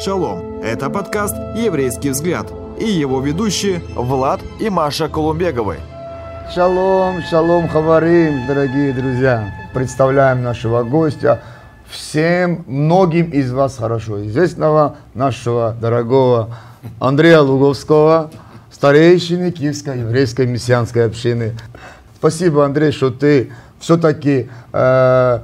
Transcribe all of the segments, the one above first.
Шалом! Это подкаст «Еврейский взгляд» и его ведущие Влад и Маша Колумбеговы. Шалом, шалом, хаварим, дорогие друзья. Представляем нашего гостя, всем, многим из вас хорошо известного, нашего дорогого Андрея Луговского, старейшины Киевской еврейской мессианской общины. Спасибо, Андрей, что ты все-таки э,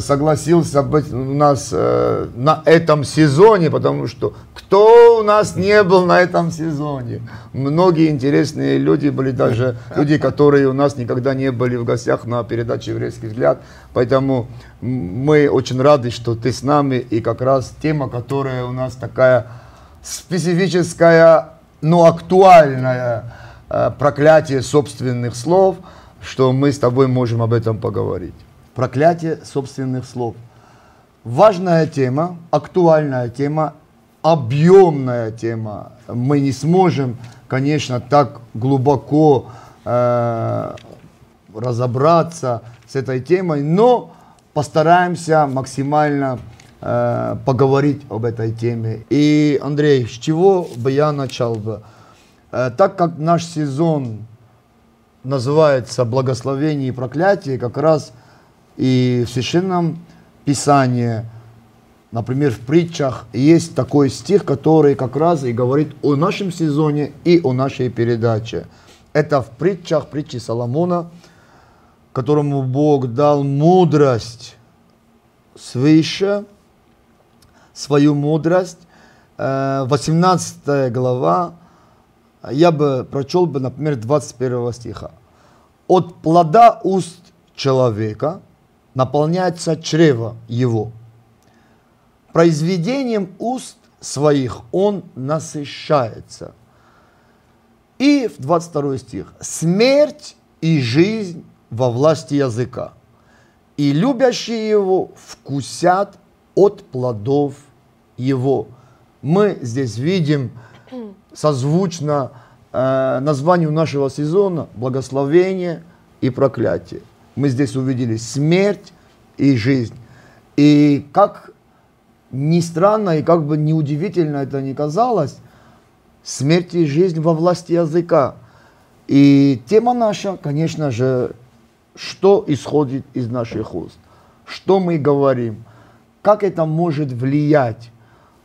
согласился быть у нас э, на этом сезоне, потому что кто у нас не был на этом сезоне? Многие интересные люди были, даже люди, которые у нас никогда не были в гостях на передаче «Еврейский взгляд». Поэтому мы очень рады, что ты с нами, и как раз тема, которая у нас такая специфическая, но актуальная, э, проклятие собственных слов, что мы с тобой можем об этом поговорить проклятие собственных слов. Важная тема, актуальная тема, объемная тема. Мы не сможем, конечно, так глубоко э, разобраться с этой темой, но постараемся максимально э, поговорить об этой теме. И, Андрей, с чего бы я начал бы? Э, так как наш сезон называется «Благословение и проклятие», как раз – и в Священном Писании, например, в притчах, есть такой стих, который как раз и говорит о нашем сезоне и о нашей передаче. Это в притчах, притчи Соломона, которому Бог дал мудрость свыше, свою мудрость. 18 э, глава, я бы прочел бы, например, 21 стиха. «От плода уст человека наполняется чрево его. Произведением уст своих он насыщается. И в 22 стих. Смерть и жизнь во власти языка. И любящие его вкусят от плодов его. Мы здесь видим созвучно э, названию нашего сезона благословение и проклятие мы здесь увидели смерть и жизнь. И как ни странно и как бы неудивительно это ни казалось, смерть и жизнь во власти языка. И тема наша, конечно же, что исходит из наших уст, что мы говорим, как это может влиять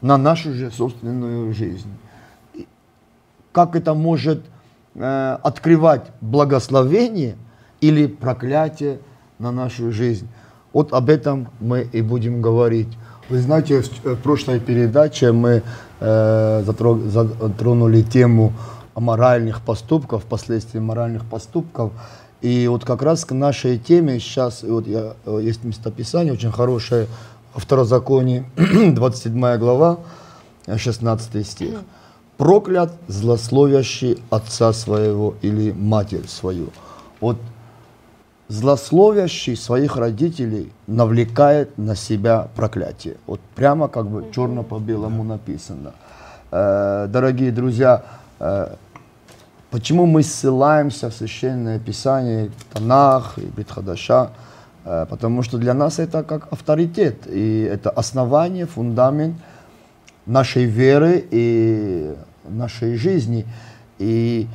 на нашу же собственную жизнь, как это может э, открывать благословение – или проклятие на нашу жизнь. Вот об этом мы и будем говорить. Вы знаете, в прошлой передаче мы э, затронули тему моральных поступков, последствий моральных поступков. И вот как раз к нашей теме сейчас вот я, э, есть местописание очень хорошее во Второзаконии, 27 глава, 16 стих. «Проклят злословящий отца своего или матерь свою». Вот злословящий своих родителей навлекает на себя проклятие. Вот прямо как бы черно по белому написано. Э, дорогие друзья, э, почему мы ссылаемся в Священное Писание, Танах и Битхадаша? Э, потому что для нас это как авторитет, и это основание, фундамент нашей веры и нашей жизни. И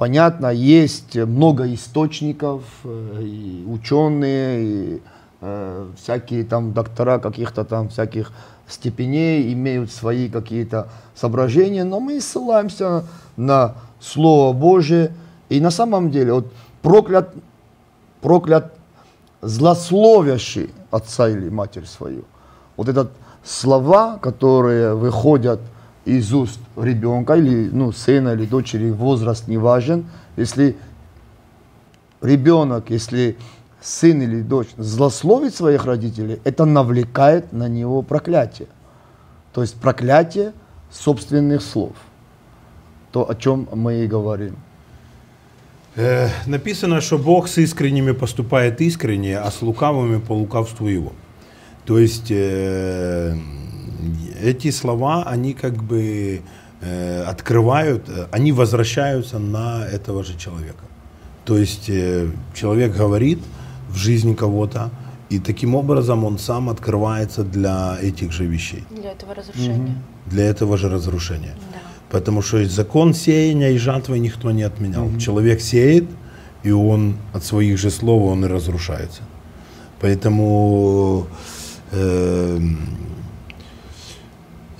Понятно, есть много источников, э, и ученые, и э, всякие там доктора каких-то там всяких степеней имеют свои какие-то соображения, но мы ссылаемся на Слово Божие. И на самом деле, вот проклят, проклят злословящий отца или матерь свою. Вот это слова, которые выходят из уст ребенка или ну, сына или дочери, возраст не важен. Если ребенок, если сын или дочь злословит своих родителей, это навлекает на него проклятие. То есть проклятие собственных слов. То, о чем мы и говорим. Э, написано, что Бог с искренними поступает искренне, а с лукавыми по лукавству его. То есть э, эти слова, они как бы э, открывают, э, они возвращаются на этого же человека. То есть э, человек говорит в жизни кого-то, И таким образом он сам открывается для этих же вещей, Для этого разрушения. для этого же разрушения. Да. Потому что закон сеяния и жатвы никто не отменял. Человек сеет, и он от своих же слов он и разрушается. Поэтому эм,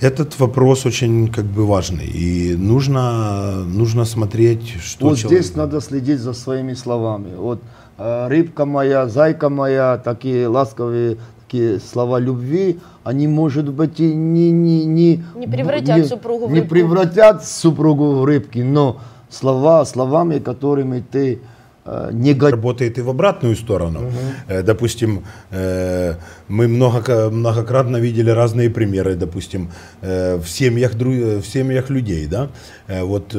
этот вопрос очень как бы важный. И нужно, нужно смотреть, что Вот человек- здесь надо следить за своими словами. Вот э, рыбка моя, зайка моя, такие ласковые такие слова любви, они, может быть, и не, не, не, Не превратят супругу в не рыбку. превратят супругу в рыбки, но слова, словами, которыми ты негативно работает и в обратную сторону. Э, Допустим, э, мы много, многократно видели разные примеры, допустим, э, в семьях, в семьях людей, да, вот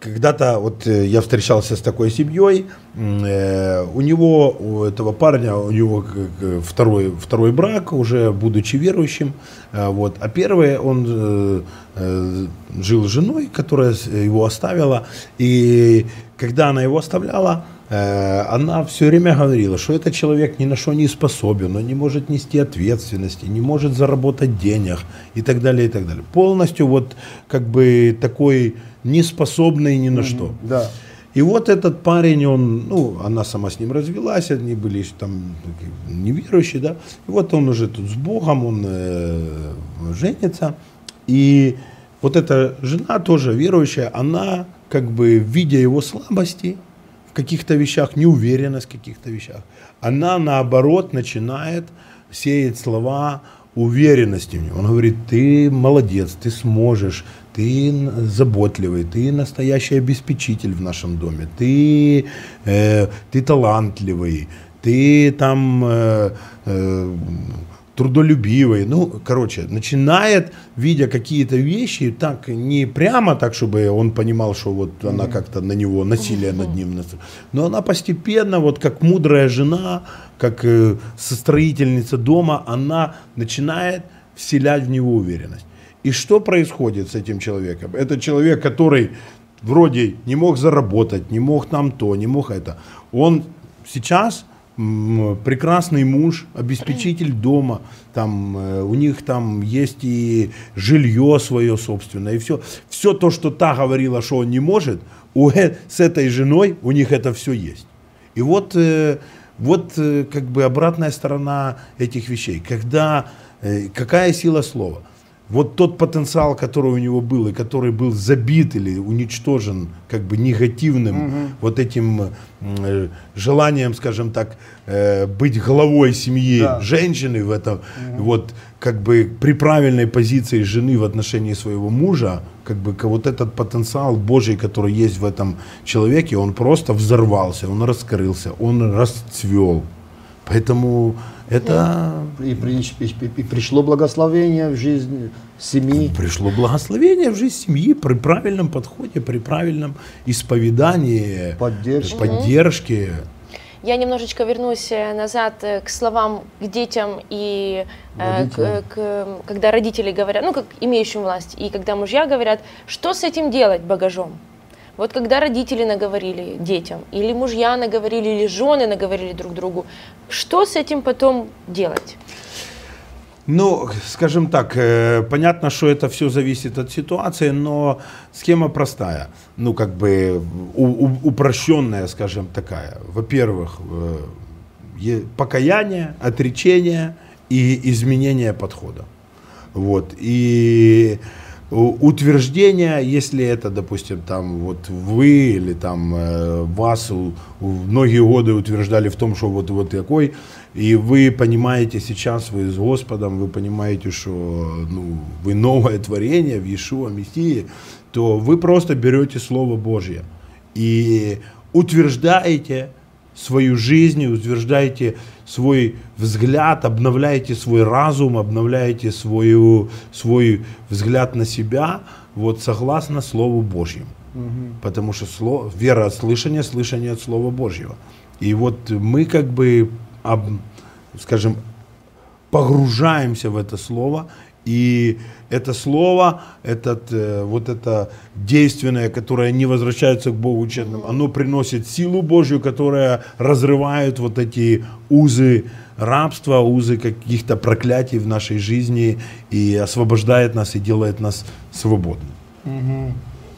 когда-то вот э, я встречался с такой семьей, э, у него, у этого парня, у него второй, второй брак, уже будучи верующим, э, вот, а первый он жил с женой, которая его оставила, и когда она его оставляла, она все время говорила, что этот человек ни на что не способен, он не может нести ответственности, не может заработать денег и так далее, и так далее. Полностью вот как бы такой неспособный ни на что. Да. И вот этот парень, он, ну, она сама с ним развелась, они были там неверующие, да. И вот он уже тут с Богом, он э, женится. И вот эта жена тоже верующая, она как бы, видя его слабости в каких-то вещах, неуверенность в каких-то вещах, она наоборот начинает сеять слова уверенности в нем. Он говорит, ты молодец, ты сможешь, ты заботливый, ты настоящий обеспечитель в нашем доме, ты, э, ты талантливый, ты там э, э, трудолюбивый. Ну, короче, начинает, видя какие-то вещи, так не прямо так, чтобы он понимал, что вот она как-то на него, насилие над ним. Но она постепенно, вот как мудрая жена, как э, состроительница дома, она начинает вселять в него уверенность. И что происходит с этим человеком? Это человек, который вроде не мог заработать, не мог там то, не мог это. Он сейчас прекрасный муж, обеспечитель дома, там э, у них там есть и жилье свое собственное, и все. Все то, что та говорила, что он не может, у, э- с этой женой у них это все есть. И вот, э, вот как бы обратная сторона этих вещей. Когда, какая сила слова? Вот тот потенциал, который у него был, и который был забит или уничтожен как бы негативным вот этим э, желанием, скажем так, э, быть главой семьи Да. женщины в этом, вот как бы при правильной позиции жены в отношении своего мужа, как бы вот этот потенциал Божий, который есть в этом человеке, он просто взорвался, он раскрылся, он расцвел. Поэтому это И, при- и- и пришло благословение в жизнь семьи. пришло благословение в жизнь семьи при правильном подходе, при правильном исповедании, Поддержки. поддержке. Я немножечко вернусь э, назад э, к словам, к детям и э, к, к, когда родители говорят, ну как имеющим власть, и когда мужья говорят, что с этим делать багажом? Вот когда родители наговорили детям, или мужья наговорили, или жены наговорили друг другу, что с этим потом делать? Ну, скажем так, э, понятно, что это все зависит от ситуации, но схема простая. Ну, как бы упрощенная, скажем, такая. Во-первых, э, покаяние, отречение и изменение подхода. Вот. И утверждение, если это, допустим, там вот вы или там э, вас многие годы утверждали в том, что вот вот такой, и вы понимаете сейчас, вы с Господом, вы понимаете, что ну, вы новое творение в Иешуа Мессии, то вы просто берете Слово Божье и утверждаете свою жизнь, утверждаете свой взгляд, обновляете свой разум, обновляете свою, свой взгляд на себя, вот согласно Слову Божьему. Потому что слово, вера от слышания, слышание от Слова Божьего. И вот мы как бы, об- скажем, погружаемся в это слово И это слово, этот, э, вот это действенное, которое не возвращается к Богу честным, оно приносит силу Божью, которая разрывает вот эти узы рабства, узы каких-то проклятий в нашей жизни и освобождает нас и делает нас свободными.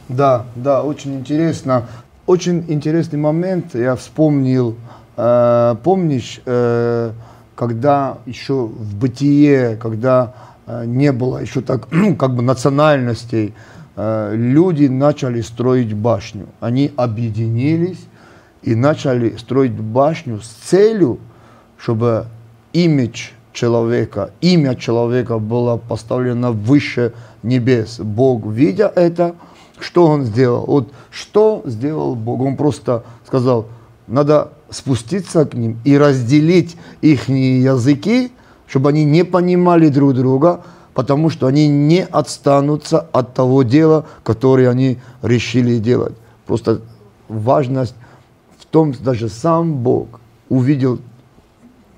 Да, да, очень интересно. Очень интересный момент я вспомнил. Э, помнишь, э, когда еще в бытие, когда не было еще так, как бы национальностей, э, люди начали строить башню. Они объединились и начали строить башню с целью, чтобы имидж человека, имя человека было поставлено выше небес. Бог, видя это, что он сделал? Вот что сделал Бог? Он просто сказал, надо спуститься к ним и разделить их языки, чтобы они не понимали друг друга, потому что они не отстанутся от того дела, которое они решили делать. Просто важность в том, даже сам Бог увидел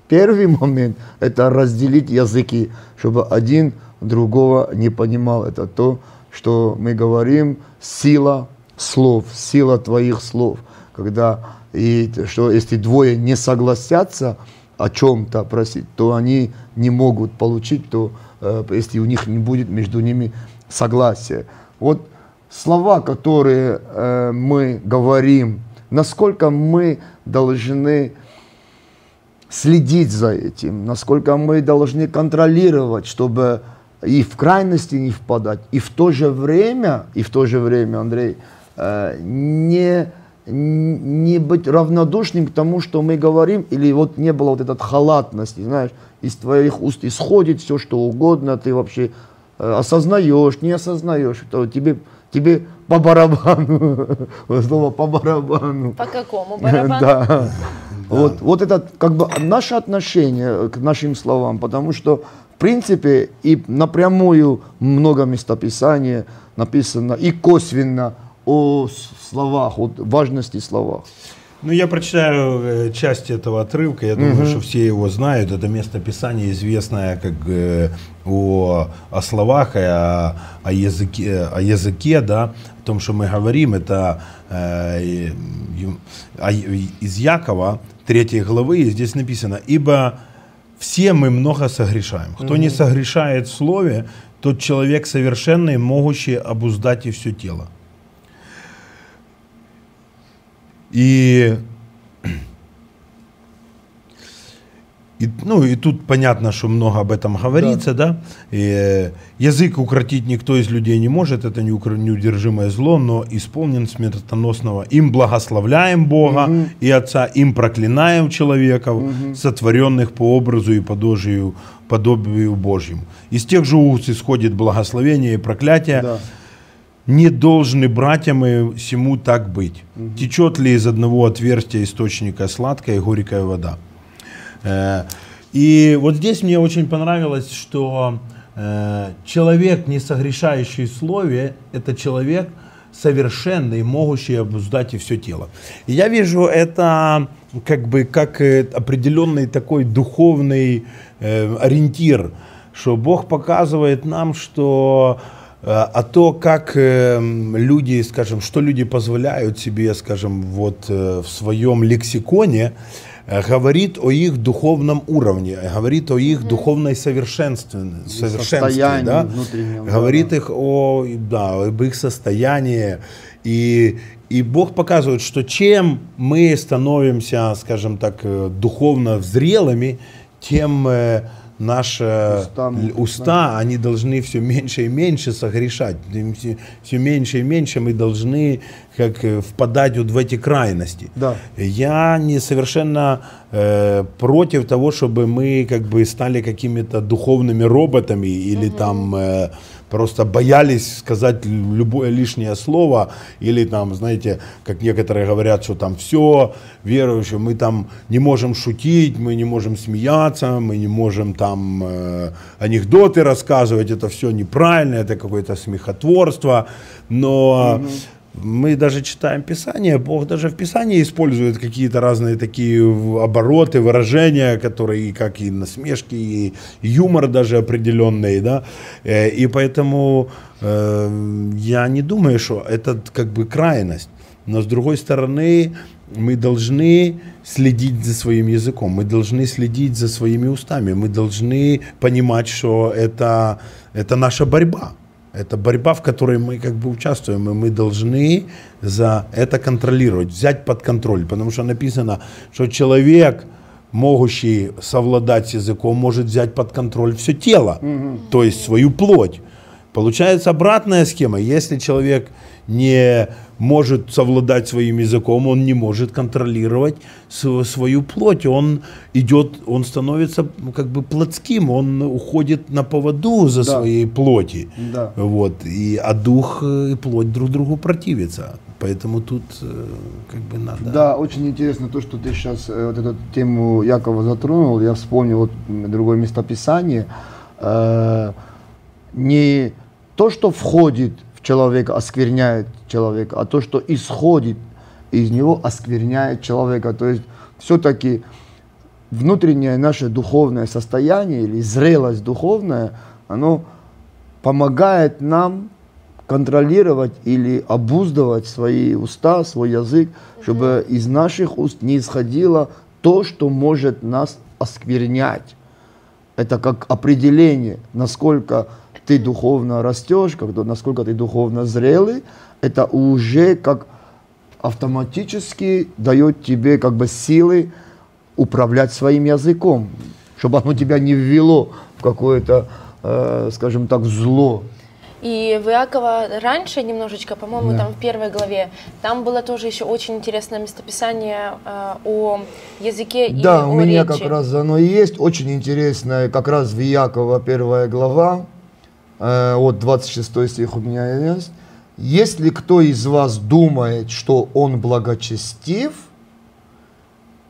первый момент, это разделить языки, чтобы один другого не понимал. Это то, что мы говорим, сила слов, сила твоих слов. Когда и что если двое не согласятся о чем-то просить, то они не могут получить, то э, если у них не будет между ними согласия. Вот слова, которые э, мы говорим, насколько мы должны следить за этим, насколько мы должны контролировать, чтобы и в крайности не впадать, и в то же время, и в то же время, Андрей, э, не не быть равнодушным к тому, что мы говорим, или вот не было вот этой халатности, знаешь, из твоих уст исходит все, что угодно, ты вообще э, осознаешь, не осознаешь, то тебе, тебе по барабану, слово по барабану. По какому барабану? Да. Вот, вот это как бы наше отношение к нашим словам, потому что в принципе и напрямую много местописания написано и косвенно о словах, о важности словах. Ну, я прочитаю э, часть этого отрывка, я думаю, что все его знают. Это место Писания известное как э, о, о словах, и о, о, языке, о языке, да, о том, что мы говорим. Это э, из Якова, 3 главы, и здесь написано, «Ибо все мы много согрешаем. Кто не согрешает в слове, тот человек совершенный, могущий обуздать и все тело». И, и, ну, и тут понятно, что много об этом говорится, да. да? И, э, язык укротить никто из людей не может, это неудержимое зло, но исполнен смертоносного. Им благословляем Бога угу. и Отца, им проклинаем человеков, угу. сотворенных по образу и подобию, подобию Божьему. Из тех же уст исходит благословение и проклятие. Да не должны братьям и всему так быть. Угу. Течет ли из одного отверстия источника сладкая и горькая вода? Э, и вот здесь мне очень понравилось, что э, человек, не согрешающий в слове, это человек совершенный, могущий обуздать и все тело. И я вижу это как бы как э, определенный такой духовный ориентир, что Бог показывает нам, что а то, как эм, люди, скажем, что люди позволяют себе, скажем, вот э, в своем лексиконе, э, говорит о их духовном уровне, говорит о их духовной совершенстве, совершенстве да? говорит их о, да, об их состоянии. И, и Бог показывает, что чем мы становимся, скажем так, э, духовно зрелыми, тем наши уста, уста они должны все меньше и меньше согрешать. Все, все меньше и меньше мы должны как э, впадать вот в эти крайности. Да. Я не совершенно э, против того, чтобы мы как бы стали какими-то духовными роботами или угу. там э, просто боялись сказать любое лишнее слово, или там, знаете, как некоторые говорят, что там все, верующие, мы там не можем шутить, мы не можем смеяться, мы не можем там э, анекдоты рассказывать, это все неправильно, это какое-то смехотворство, но... мы даже читаем Писание, Бог даже в Писании использует какие-то разные такие обороты, выражения, которые как и насмешки, и юмор даже определенный, да, Э, и поэтому э, я не думаю, что это как бы крайность. Но с другой стороны, мы должны следить за своим языком, мы должны следить за своими устами, мы должны понимать, что это, это наша борьба. Это борьба, в которой мы как бы участвуем, и мы должны за это контролировать, взять под контроль. Потому что написано, что человек, могущий совладать с языком, может взять под контроль все тело, угу. то есть свою плоть. Получается обратная схема. Если человек не может совладать своим языком, он не может контролировать свою плоть. Он идет, он становится ну, как бы плотским, он уходит на поводу за да. своей плоти. Да. Вот. И, а дух и плоть друг другу противятся. Поэтому тут э, как бы надо... Да, очень интересно то, что ты сейчас э, вот эту тему Якова затронул. Я вспомнил вот другое местописание. Э, не то, что входит человека, оскверняет человека, а то, что исходит из него, оскверняет человека. То есть все-таки внутреннее наше духовное состояние или зрелость духовная, оно помогает нам контролировать или обуздывать свои уста, свой язык, чтобы из наших уст не исходило то, что может нас осквернять. Это как определение, насколько ты духовно растешь, когда, насколько ты духовно зрелый, это уже как автоматически дает тебе как бы силы управлять своим языком, чтобы оно тебя не ввело в какое-то, э, скажем так, зло. И в Иакова раньше немножечко, по-моему, да. там в первой главе, там было тоже еще очень интересное местописание э, о языке да, и у меня речи. как раз оно и есть, очень интересное, как раз в Иакова первая глава, вот 26 стих у меня есть. Если кто из вас думает, что он благочестив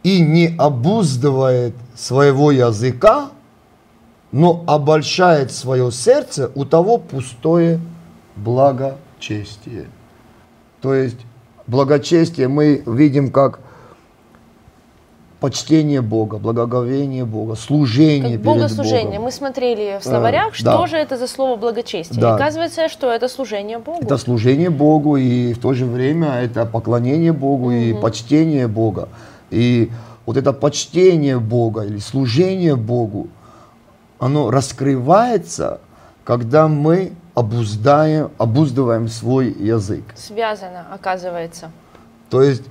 и не обуздывает своего языка, но обольщает свое сердце, у того пустое благочестие. То есть благочестие мы видим как почтение Бога, благоговение Бога, служение как перед богослужение. Богом. Мы смотрели в словарях, э, что да. же это за слово благочестие. Да. И оказывается, что это служение Богу. Это служение Богу, и в то же время это поклонение Богу угу. и почтение Бога. И вот это почтение Бога или служение Богу, оно раскрывается, когда мы обуздаем, обуздываем свой язык. Связано, оказывается. То есть,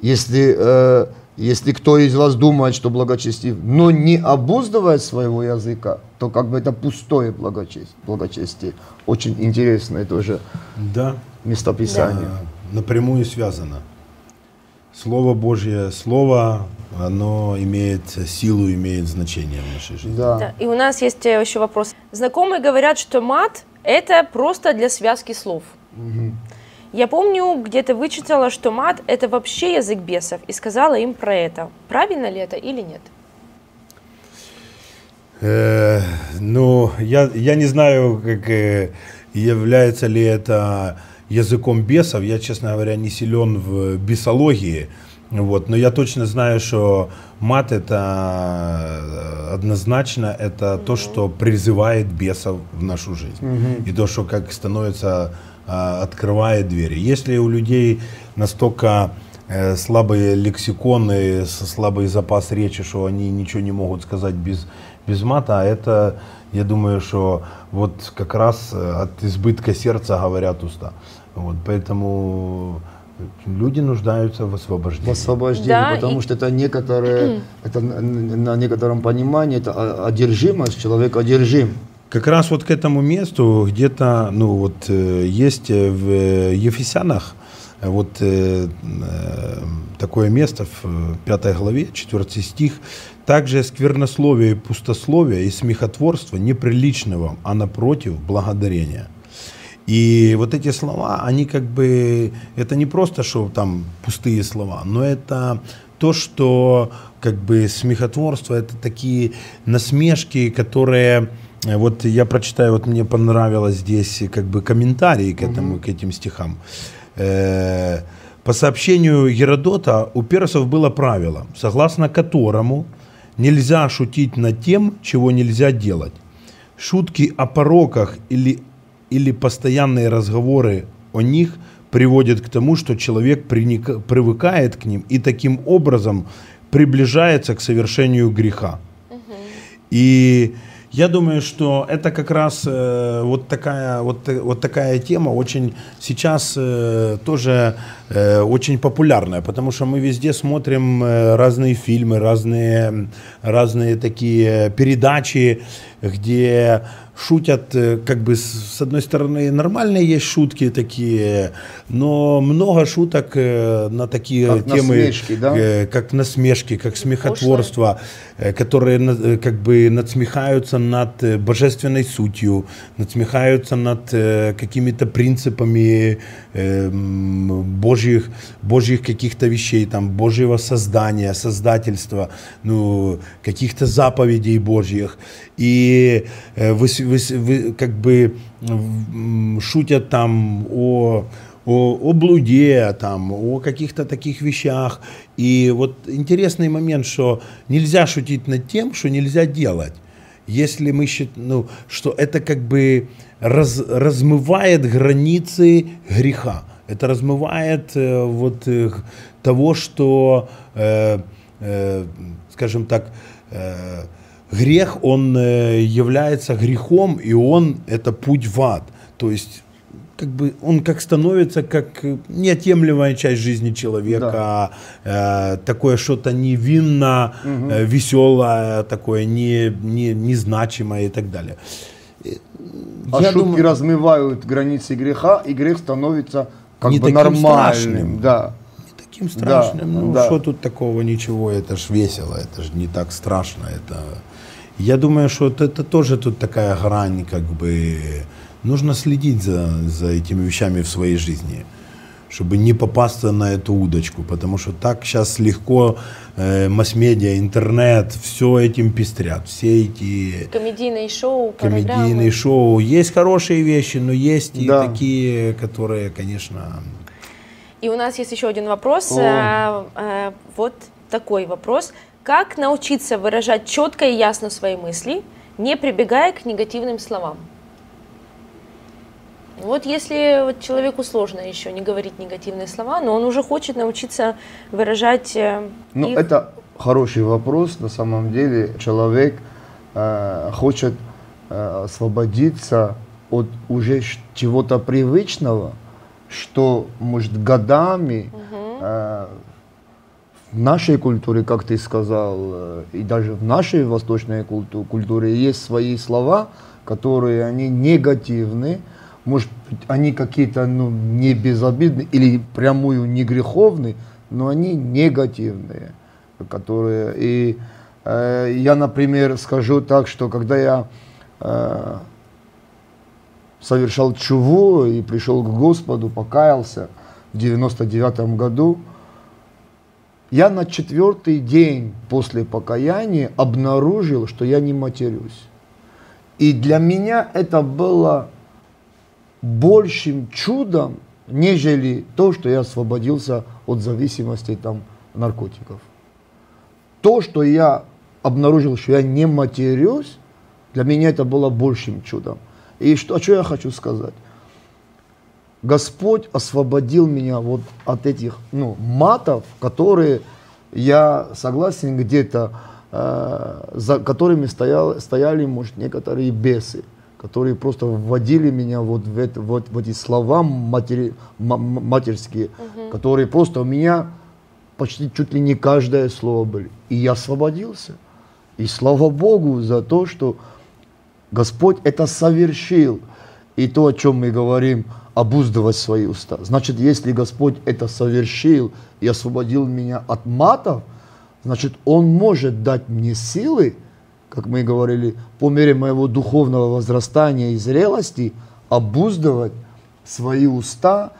если э, если кто из вас думает, что благочестив, но не обуздывает своего языка, то как бы это пустое благочестие. благочестие. Очень интересное тоже да. местописание. Да, напрямую связано. Слово Божье, Слово, оно имеет силу, имеет значение в нашей жизни. Да. да. И у нас есть э, еще вопрос. Знакомые говорят, что мат – это просто для связки слов. Угу. Я помню, где-то вычитала, что мат – это вообще язык бесов, и сказала им про это. Правильно ли это или нет? Э, ну, я, я не знаю, как, э, является ли это языком бесов. Я, честно говоря, не силен в бесологии. Вот, но я точно знаю, что мат это э, однозначно это mm-hmm. то, что призывает бесов в нашу жизнь. Mm-hmm. И то, что как становится открывает двери. Если у людей настолько э, слабые лексиконы, слабый запас речи, что они ничего не могут сказать без, без мата, а это, я думаю, что вот как раз э, от избытка сердца говорят уста. Вот, поэтому люди нуждаются в освобождении. В освобождении, да, потому и... что это некоторые, это на некотором понимании, это одержимость, человек одержим. Как раз вот к этому месту где-то, ну вот э, есть э, в Ефесянах э, вот э, такое место в пятой главе, четвертый стих. Также сквернословие и пустословие и смехотворство неприлично вам, а напротив благодарения. И вот эти слова, они как бы, это не просто, что там пустые слова, но это то, что как бы смехотворство, это такие насмешки, которые вот я прочитаю, вот мне понравилось здесь как бы комментарии к этому, угу. к этим стихам. Э, по сообщению Геродота, у персов было правило, согласно которому нельзя шутить над тем, чего нельзя делать. Шутки о пороках или, или постоянные разговоры о них приводят к тому, что человек приник, привыкает к ним и таким образом приближается к совершению греха. И я думаю, что это как раз э, вот такая вот, вот такая тема. Очень сейчас э, тоже э, очень популярная, потому что мы везде смотрим э, разные фильмы, разные разные такие передачи, где шутят, э, как бы с одной стороны нормальные есть шутки такие, но много шуток э, на такие Как темы, насмешки, да? э, как насмешки, как смехотворство, э, которые э, как бы надсмехаются над э, божественной сутью, надсмехаются над э, какими-то принципами э, м, Божьих, Божьих каких-то вещей, там, Божьего создания, создательства, ну, каких-то заповедей Божьих. И э, вы, вы вы как бы шутят там о о, о блуде, там, о каких-то таких вещах. И вот интересный момент, что нельзя шутить над тем, что нельзя делать. Если мы считаем, ну, что это как бы раз, размывает границы греха. Это размывает э, вот э, того, что, э, э, скажем так, э, грех, он э, является грехом, и он это путь в ад. То есть как бы он как становится как неотъемлемая часть жизни человека, э, такое что-то невинно, э, веселое, такое не, не, незначимое и так далее. А я шутки думаю- размывают границы греха, и грех становится как Не бы таким нормальным. страшным. Да. не таким страшным. ну, да. что тут такого, ничего, это ж весело, это же не так страшно. Это... Я думаю, что вот это тоже тут такая грань, как бы, нужно следить за, за этими вещами в своей жизни, чтобы не попасться на эту удочку, потому что так сейчас легко э, масс-медиа, интернет, все этим пестрят, все эти Комедийные шоу, комедийные программы. шоу. Есть хорошие вещи, но есть и Да. такие, которые, конечно, И у нас есть еще один вопрос. О. А, а, вот такой вопрос. Как научиться выражать четко и ясно свои мысли, не прибегая к негативным словам? Вот если вот человеку сложно еще не говорить негативные слова, но он уже хочет научиться выражать э, Ну, их. это хороший вопрос. На самом деле человек э, хочет э, освободиться от уже чего-то привычного, что, может, годами э, в нашей культуре, как ты сказал, э, и даже в нашей восточной культу- культуре есть свои слова, которые они негативны, может быть, они какие-то ну, не безобидные или прямую не греховные, но они негативные, которые и э, я, например, скажу так, что когда я э, совершал чуву и пришел к Господу, покаялся в 99 году, я на четвертый день после покаяния обнаружил, что я не матерюсь. И для меня это было большим чудом, нежели то, что я освободился от зависимости там, наркотиков. То, что я обнаружил, что я не матерюсь, для меня это было большим чудом. И что, что я хочу сказать? Господь освободил меня вот от этих ну, матов, которые я согласен где-то, э, за которыми стоял, стояли, может, некоторые бесы, которые просто вводили меня вот в, это, вот, в эти слова матери, ма- ма- матерские, которые просто у меня почти чуть ли не каждое слово были. И я освободился. И слава Богу за то, что Господь это совершил. И то, о чем мы говорим, обуздывать свои уста. Значит, если Господь это совершил и освободил меня от матов, значит, Он может дать мне силы, как мы говорили, по мере моего духовного возрастания и зрелости, обуздывать свои уста,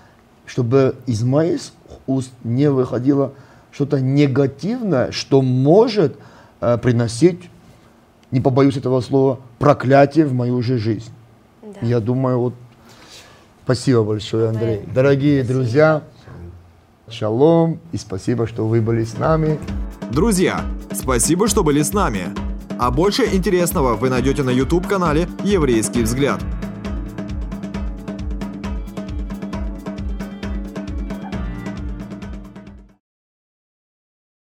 чтобы из моих уст не выходило что-то негативное, что может э, приносить не побоюсь этого слова, проклятие в мою же жизнь. Да. Я думаю, вот Спасибо большое, Андрей. Дорогие друзья, шалом и спасибо, что вы были с нами. Друзья, спасибо, что были с нами. А больше интересного вы найдете на YouTube-канале «Еврейский взгляд».